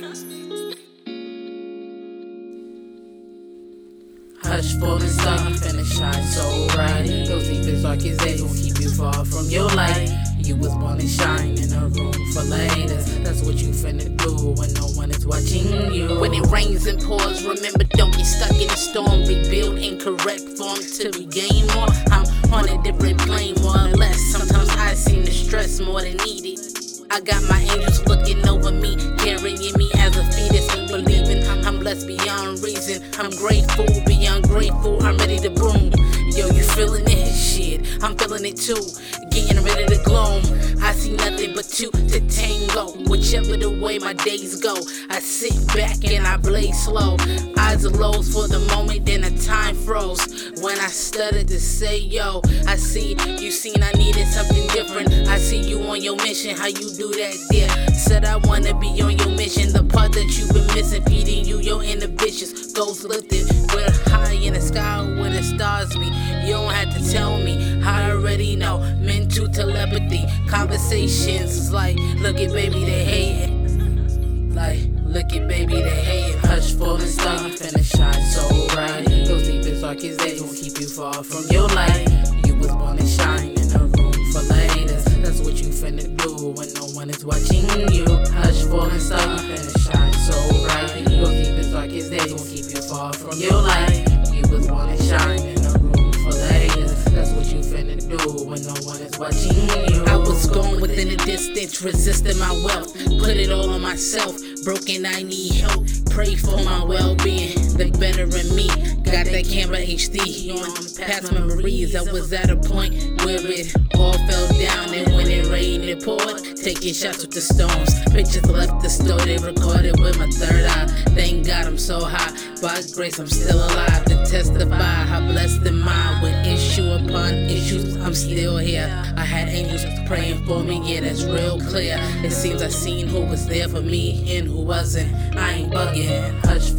Hush, full and sun, you finna shine so bright. Your deepest darkest days won't keep you far from your light. You was born to shine in a room for ladies. That's what you finna do when no one is watching you. When it rains and pours, remember don't get stuck in a storm. Rebuild in correct form to regain more. I'm on a different plane, more or less. Sometimes I seem to stress more than needed. I got too. Getting of the gloom, I see nothing but two to tango. Whichever the way my days go, I sit back and I blaze slow. Eyes are for the moment, then the time froze. When I stuttered to say yo, I see you seen I needed something different. I see you on your mission, how you do that there. Said I wanna be on your mission, the part that you've been missing, feeding you your inhibitions. Goals lifted, we're high in the telepathy, conversations is like, look at baby, they hating. Like, look at baby, they hate hating. Hush, falling star, finna shine so bright. Those deepest, darkest days won't keep you far from your distance, resisting my wealth. Put it all on myself. Broken, I need help. Pray for my well being. The better in me. Got that camera HD on past memories. I was at a point where it all fell down. And when it rained, it poured. Taking shots with the stones. Pictures left the store, they recorded with my third eye. Thank God I'm so high. By grace, I'm still alive to testify still here. I had angels praying for me, yeah, that's real clear. It seems I seen who was there for me and who wasn't. I ain't bugging. Hush,